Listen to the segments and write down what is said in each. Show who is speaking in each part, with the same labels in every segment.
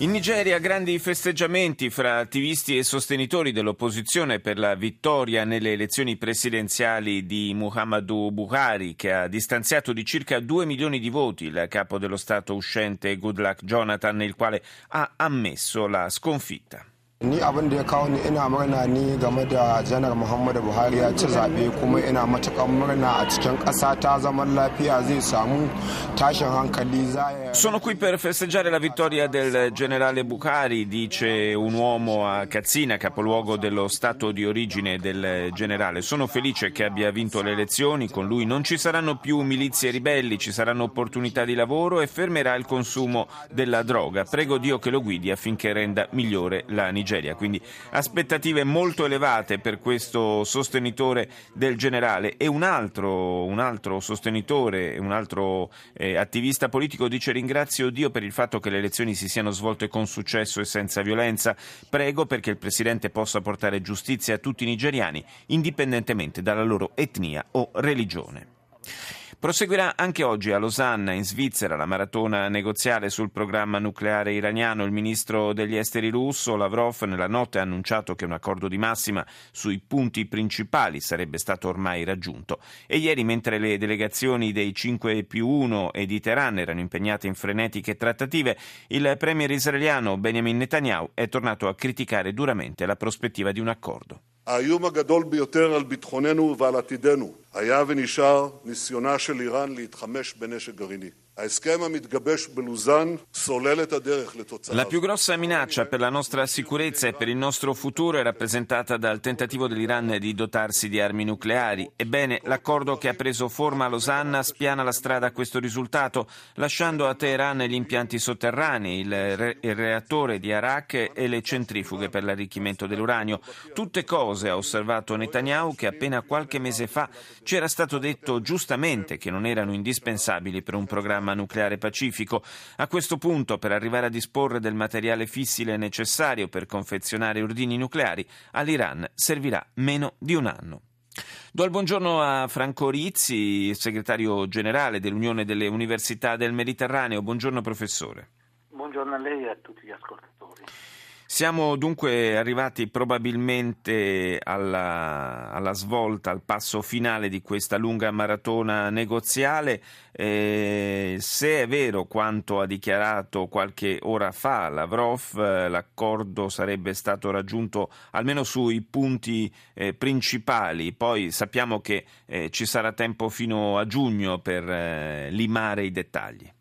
Speaker 1: In Nigeria grandi festeggiamenti fra attivisti e sostenitori dell'opposizione per la vittoria nelle elezioni presidenziali di Muhammadu Buhari, che ha distanziato di circa 2 milioni di voti il capo dello Stato uscente Goodluck Jonathan, il quale ha ammesso la sconfitta.
Speaker 2: Ni abin da ya kawo ni ina murna ni game da janar Muhammadu Buhari ya ci zaɓe kuma ina matuƙar murna a cikin ƙasa ta zaman lafiya zai samu tashin hankali za
Speaker 1: Sono qui per festeggiare la vittoria del generale Buhari, dice un uomo a Katsina, capoluogo dello stato di origine del generale. Sono felice che abbia vinto le elezioni, con lui non ci saranno più milizie ribelli, ci saranno opportunità di lavoro e fermerà il consumo della droga. Prego Dio che lo guidi affinché renda migliore la Nigeria. Nigeria, quindi aspettative molto elevate per questo sostenitore del generale e un altro, un altro sostenitore, un altro eh, attivista politico dice ringrazio Dio per il fatto che le elezioni si siano svolte con successo e senza violenza, prego perché il Presidente possa portare giustizia a tutti i nigeriani indipendentemente dalla loro etnia o religione. Proseguirà anche oggi a Losanna, in Svizzera, la maratona negoziale sul programma nucleare iraniano. Il ministro degli esteri russo, Lavrov, nella notte ha annunciato che un accordo di massima sui punti principali sarebbe stato ormai raggiunto. E ieri, mentre le delegazioni dei 5 più 1 e di Teheran erano impegnate in frenetiche trattative, il premier israeliano Benjamin Netanyahu è tornato a criticare duramente la prospettiva di un accordo.
Speaker 3: האיום הגדול ביותר על ביטחוננו ועל עתידנו היה ונשאר ניסיונה של איראן להתחמש בנשק גרעיני.
Speaker 1: La più grossa minaccia per la nostra sicurezza e per il nostro futuro è rappresentata dal tentativo dell'Iran di dotarsi di armi nucleari. Ebbene, l'accordo che ha preso forma a Losanna spiana la strada a questo risultato, lasciando a Teheran gli impianti sotterranei, il, re- il reattore di Arak e le centrifughe per l'arricchimento dell'uranio. Tutte cose, ha osservato Netanyahu, che appena qualche mese fa ci era stato detto giustamente che non erano indispensabili per un programma programma nucleare pacifico. A questo punto, per arrivare a disporre del materiale fissile necessario per confezionare ordini nucleari, all'Iran servirà meno di un anno. Do il buongiorno a Franco Rizzi, segretario generale dell'Unione delle Università del Mediterraneo. Buongiorno professore.
Speaker 4: Buongiorno a lei e a tutti gli ascoltatori.
Speaker 1: Siamo dunque arrivati probabilmente alla, alla, svolta, al passo finale di questa lunga maratona negoziale. Eh, se è vero quanto ha dichiarato qualche ora fa Lavrov, eh, l'accordo sarebbe stato raggiunto almeno sui punti eh, principali. Poi sappiamo che eh, ci sarà tempo fino a giugno per eh, limare i dettagli.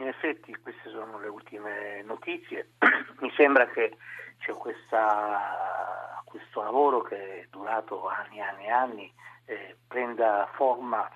Speaker 4: In effetti queste sono le ultime notizie. Mi sembra che c'è questa, questo lavoro che è durato anni e anni e anni eh, prenda forma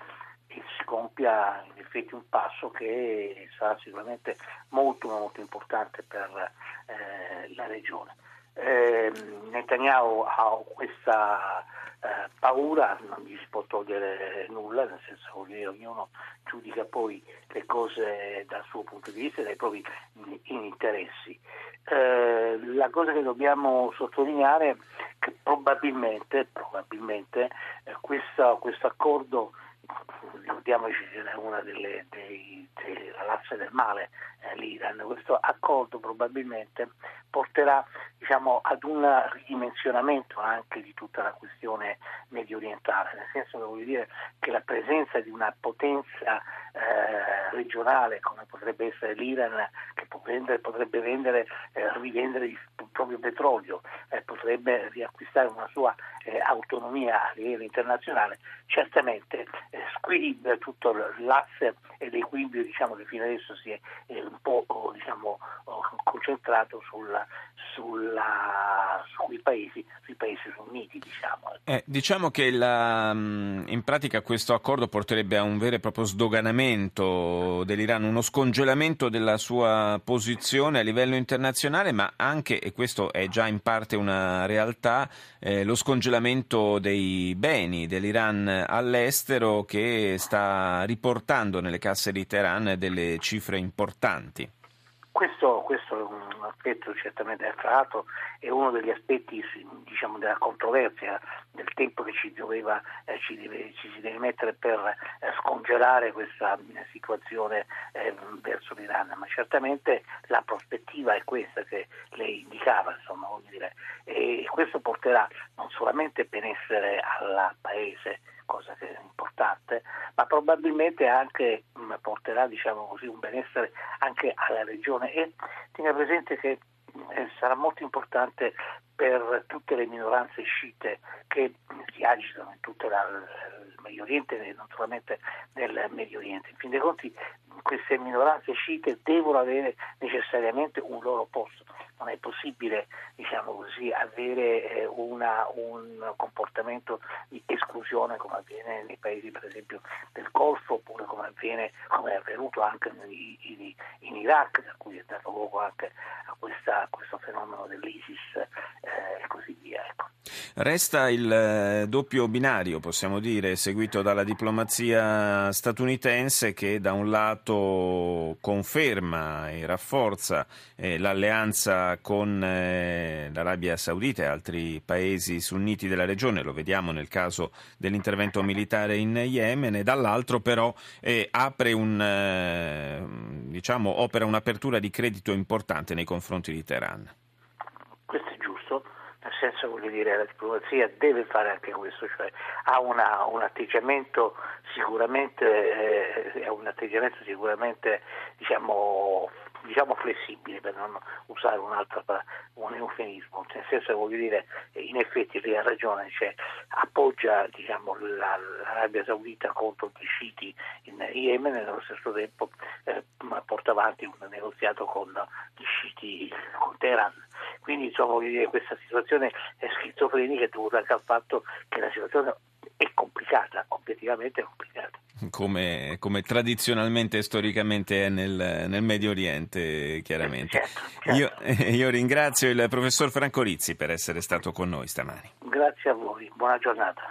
Speaker 4: e si compia in effetti un passo che sarà sicuramente molto molto importante per eh, la regione. Eh, Netanyahu ha questa eh, paura, non gli si può togliere nulla, nel senso che ognuno giudica poi le cose dal suo punto di vista e dai propri interessi. Eh, la cosa che dobbiamo sottolineare è che probabilmente, probabilmente eh, questo accordo ricordiamoci che è una delle, razza del male eh, l'Iran, questo accordo probabilmente porterà diciamo, ad un ridimensionamento anche di tutta la questione medio orientale, nel senso che dire che la presenza di una potenza eh, regionale come potrebbe essere l'Iran che vendere, potrebbe vendere, eh, rivendere il proprio petrolio, eh, potrebbe riacquistare una sua eh, autonomia a livello internazionale, certamente eh, squilibra tutto l'asse e l'equilibrio diciamo, che fino adesso si è eh, un po' diciamo, concentrato sulla, sulla, sui, paesi, sui paesi sunniti. Diciamo.
Speaker 1: Ecco. Eh, diciamo che la, mm, in pratica questo accordo porterebbe a un vero e proprio sdoganamento dell'Iran, uno scongelamento della sua posizione a livello internazionale, ma anche, e questo è già in parte una realtà, eh, lo scongelamento dei beni dell'Iran all'estero che sta riportando nelle casse di Teheran delle cifre importanti.
Speaker 4: Questo, questo, è un aspetto certamente afferrato, è uno degli aspetti diciamo, della controversia del tempo che ci, doveva, eh, ci, deve, ci si deve mettere per eh, scongelare questa eh, situazione eh, verso l'Iran, ma certamente la prospettiva è questa che lei indicava, insomma, dire, e questo porterà non solamente benessere al paese, cosa che è importante, ma probabilmente anche mh, porterà diciamo così, un benessere anche alla regione e tenga presente che eh, sarà molto importante per tutte le minoranze sciite che si agitano in tutto il Medio Oriente e non solamente nel Medio Oriente. In fin dei conti queste minoranze sciite devono avere necessariamente un loro posto. Non è possibile diciamo così, avere eh, una, un comportamento di esclusione come avviene nei paesi per esempio del Golfo oppure come, avviene, come è avvenuto anche in, in, in, Iraq, da cui è dato luogo anche a, questa, a questo fenomeno dell'ISIS eh, e così via. Ecco.
Speaker 1: Resta il eh, doppio binario, possiamo dire, seguito dalla diplomazia statunitense che da un lato conferma e rafforza eh, l'alleanza con eh, l'Arabia Saudita e altri paesi sunniti della regione, lo vediamo nel caso dell'intervento militare in Yemen, e dall'altro però eh, un, diciamo, opera un'apertura di credito importante nei confronti di Teheran
Speaker 4: senso voglio dire la diplomazia deve fare anche questo, cioè ha una, un atteggiamento sicuramente, eh, un atteggiamento sicuramente diciamo, diciamo, flessibile per non usare un altro un eufemismo, nel senso voglio dire in effetti lei ha ragione, cioè, appoggia diciamo, la, l'Arabia Saudita contro gli sciiti in Yemen e nello stesso tempo eh, porta avanti un negoziato con gli sciiti con Teheran. Quindi insomma, dire, questa situazione è schizofrenica è dovuta anche al fatto che la situazione è complicata, obiettivamente complicata.
Speaker 1: Come, come, tradizionalmente e storicamente è nel, nel Medio Oriente, chiaramente.
Speaker 4: Certo, certo.
Speaker 1: Io, io, ringrazio il professor Franco Rizzi per essere stato con noi stamani.
Speaker 4: Grazie a voi, buona giornata.